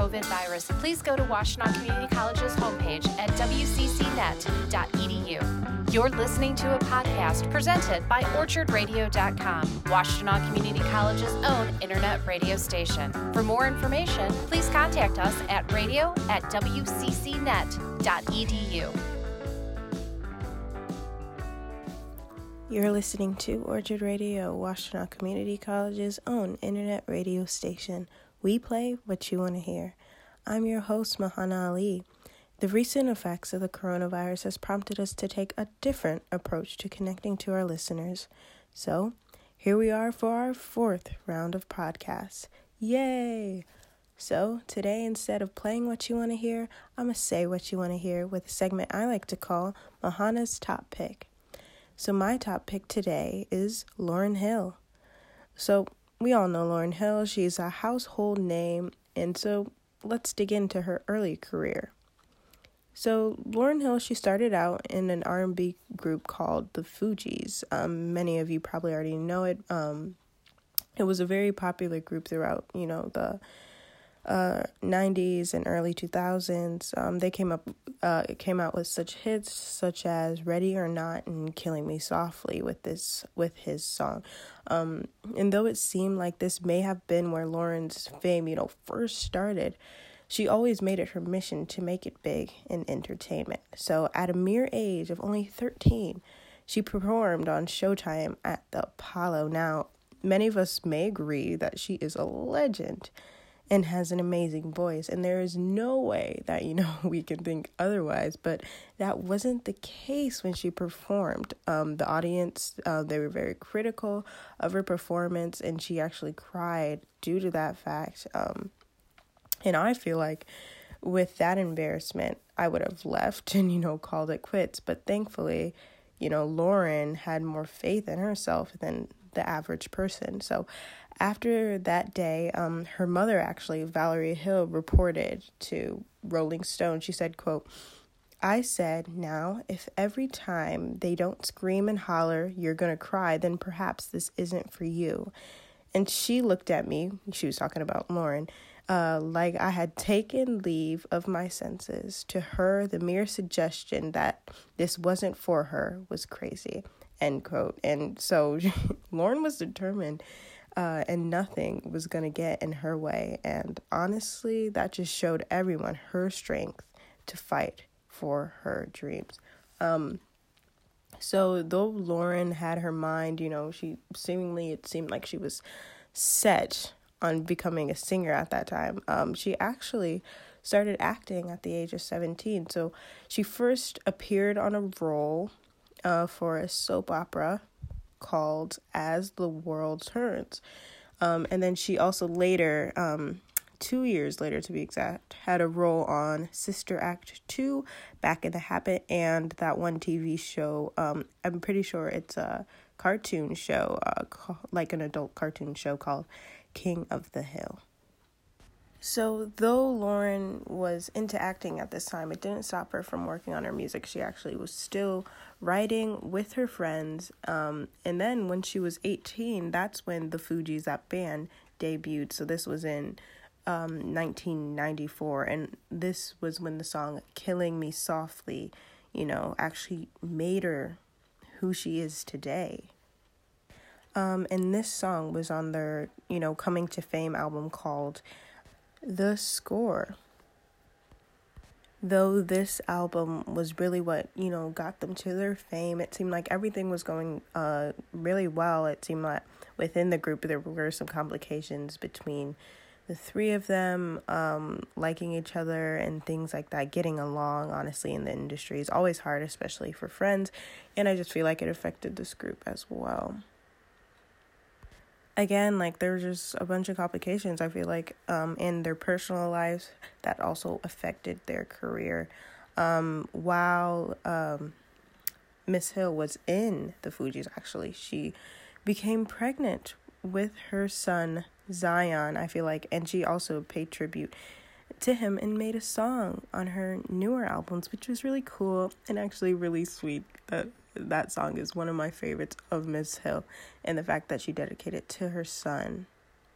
COVID virus, please go to Washtenaw Community College's homepage at wccnet.edu. You're listening to a podcast presented by OrchardRadio.com, Washtenaw Community College's own internet radio station. For more information, please contact us at radio at wccnet.edu. You're listening to Orchard Radio, Washtenaw Community College's own internet radio station. We play what you want to hear. I'm your host, Mahana Ali. The recent effects of the coronavirus has prompted us to take a different approach to connecting to our listeners. So, here we are for our fourth round of podcasts. Yay! So, today, instead of playing what you want to hear, I'm going to say what you want to hear with a segment I like to call Mahana's Top Pick. So, my top pick today is Lauryn Hill. So, we all know Lauryn Hill. She's a household name. And so, let's dig into her early career. So, Lauryn Hill, she started out in an R&B group called the Fugees. Um, many of you probably already know it. Um, it was a very popular group throughout, you know, the uh, 90s and early 2000s, um, they came up uh, came out with such hits such as "Ready or Not" and "Killing Me Softly" with this with his song. Um, and though it seemed like this may have been where Lauryn's fame, you know, first started, she always made it her mission to make it big in entertainment. So, at a mere age of only 13, she performed on Showtime at the Apollo. Now, many of us may agree that she is a legend and has an amazing voice. And there is no way that, you know, we can think otherwise. But that wasn't the case when she performed. Um, the audience, uh, they were very critical of her performance, and she actually cried due to that fact. Um, and I feel like with that embarrassment, I would have left and, you know, called it quits. But thankfully, you know, Lauryn had more faith in herself than the average person. So after that day, um, her mother actually, Valerie Hill, reported to Rolling Stone. She said, "quote." I said, now, if every time they don't scream and holler, you're going to cry, then perhaps this isn't for you. And she looked at me, she was talking about Lauryn, uh, like I had taken leave of my senses. To her, the mere suggestion that this wasn't for her was crazy. End quote. And so Lauryn was determined uh, and nothing was going to get in her way. And honestly, that just showed everyone her strength to fight for her dreams. Um, so, though Lauryn had her mind, you know, she seemingly, it seemed like she was set on becoming a singer at that time. Um, she actually started acting at the age of 17. So, she first appeared on a role uh, for a soap opera called As the World Turns. Um, and then she also later, um, two years later to be exact, had a role on Sister Act 2, Back in the Habit, and that one TV show. Um, I'm pretty sure it's a cartoon show, uh, like an adult cartoon show called King of the Hill. So, though Lauryn was into acting at this time, it didn't stop her from working on her music. She actually was still writing with her friends. Um, and then when she was 18, that's when the Fugees, that band, debuted. So, this was in um, 1994. And this was when the song Killing Me Softly, you know, actually made her who she is today. Um, and this song was on their, you know, coming to fame album called the score. Though this album was really what, you know, got them to their fame, it seemed like everything was going uh really well. It seemed like within the group there were some complications between the three of them um liking each other and things like that getting along honestly in the industry is always hard especially for friends and i just feel like it affected this group as well again, like there's just a bunch of complications, I feel like, um, in their personal lives that also affected their career. Um, while um, Miss Hill was in the Fugees, actually, she became pregnant with her son Zion, I feel like, and she also paid tribute to him and made a song on her newer albums, which was really cool and actually really sweet. That that song is one of my favorites of Miss Hill, and the fact that she dedicated it to her son.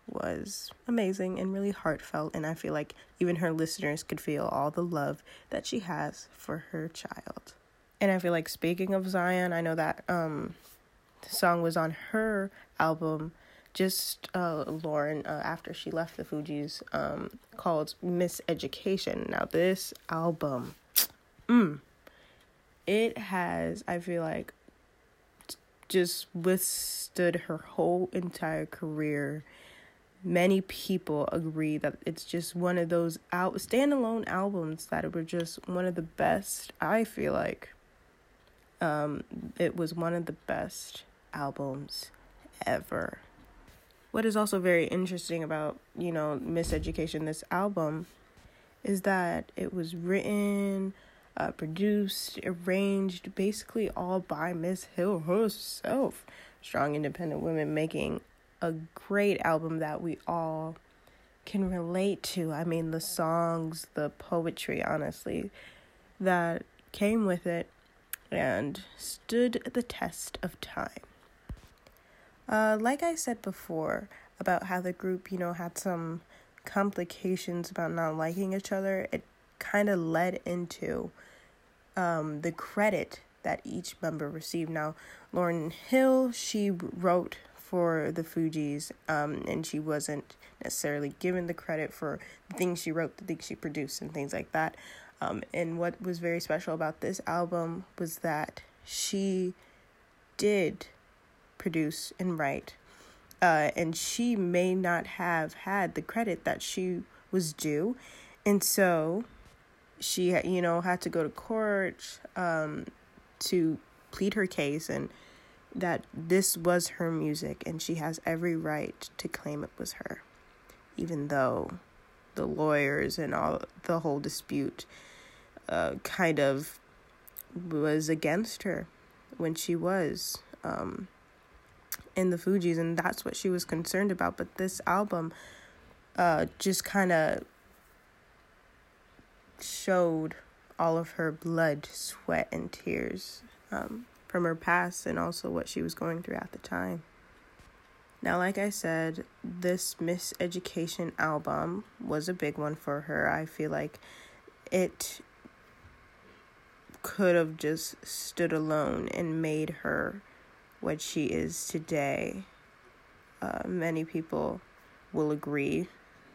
was amazing and really heartfelt. And I feel like even her listeners could feel all the love that she has for her child. And I feel like speaking of Zion, I know that um, song was on her album, just uh, Lauryn, uh, after she left the Fugees, um, called Miseducation. Now, this album, mm, it has, I feel like, just withstood her whole entire career. Many people agree that it's just one of those out standalone albums that were just one of the best. I feel like um, it was one of the best albums ever. What is also very interesting about you know Miseducation, this album, is that it was written uh, produced, arranged, basically all by Miss Hill herself. Strong independent women making a great album that we all can relate to. I mean, the songs, the poetry, honestly, that came with it and stood the test of time. Uh, like I said before about how the group, you know, had some complications about not liking each other, it kind of led into um, the credit that each member received. Now, Lauryn Hill, she wrote for the Fugees, um, and she wasn't necessarily given the credit for the things she wrote, the things she produced, and things like that. Um, and what was very special about this album was that she did produce and write, uh, and she may not have had the credit that she was due. And so she you know had to go to court um, to plead her case and that this was her music and she has every right to claim it was her even though the lawyers and all the whole dispute uh, kind of was against her when she was um, in the Fugees, and that's what she was concerned about. But this album uh, just kind of showed all of her blood, sweat, and tears um, from her past and also what she was going through at the time. Now, like I said, this Miseducation album was a big one for her. I feel like it could have just stood alone and made her what she is today. Uh, many people will agree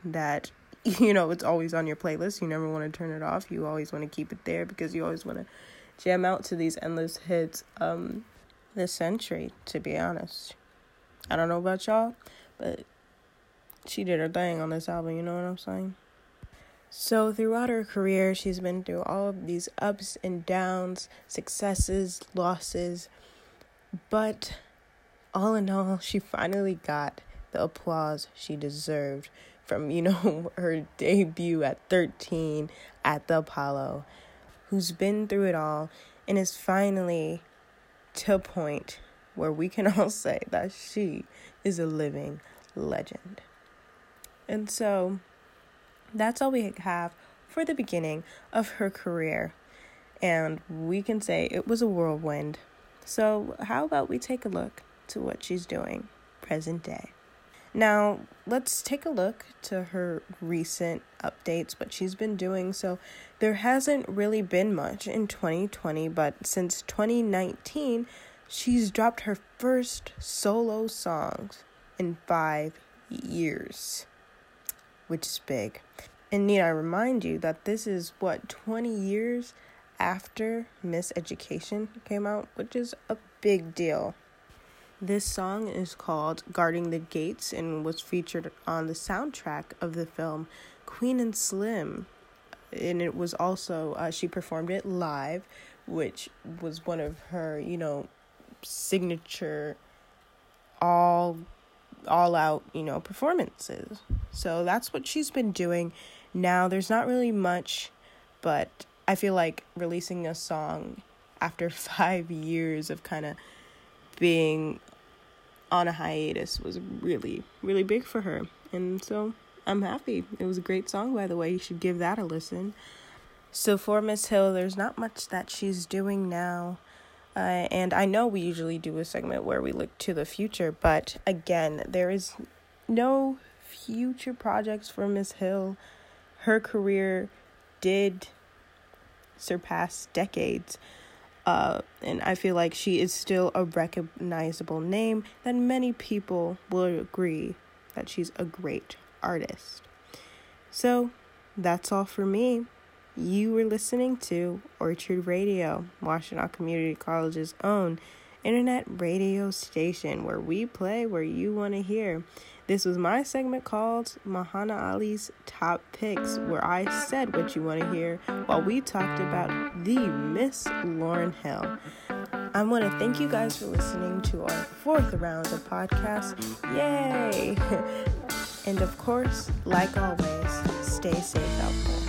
that you know it's always on your playlist. You never want to turn it off. You always want to keep it there because you always want to jam out to these endless hits um this century, to be honest. I don't know about y'all, but she did her thing on this album, you know what I'm saying? So, throughout her career, she's been through all of these ups and downs, successes, losses, but all in all, she finally got the applause she deserved from, you know, her debut at 13 at the Apollo, who's been through it all and is finally to a point where we can all say that she is a living legend. And so that's all we have for the beginning of her career. And we can say it was a whirlwind. So, how about we take a look to what she's doing present day? Now, let's take a look to her recent updates, what she's been doing. So, there hasn't really been much in 2020, but since 2019, she's dropped her first solo songs in five years, which is big. And need I remind you that this is what 20 years after Miseducation came out, which is a big deal. This song is called Guarding the Gates and was featured on the soundtrack of the film Queen and Slim. And it was also, uh, she performed it live, which was one of her, you know, signature all all out, you know, performances. So that's what she's been doing. Now there's not really much, but I feel like releasing a song after 5 years of kind of being on a hiatus was really, really big for her. And so I'm happy. It was a great song, by the way. You should give that a listen. So for Miss Hill, there's not much that she's doing now. Uh, and I know we usually do a segment where we look to the future, but again, there is no future projects for Miss Hill. Her career did surpass decades. Uh, and I feel like she is still a recognizable name that many people will agree that she's a great artist. So that's all for me. You were listening to Orchard Radio, Washtenaw Community College's own internet radio station where we play where you want to hear. This was my segment called Mahana Ali's Top Picks, where I said what you want to hear while we talked about the Miss Lauryn Hill. I want to thank you guys for listening to our fourth round of podcasts. Yay! and of course, like always, stay safe out there.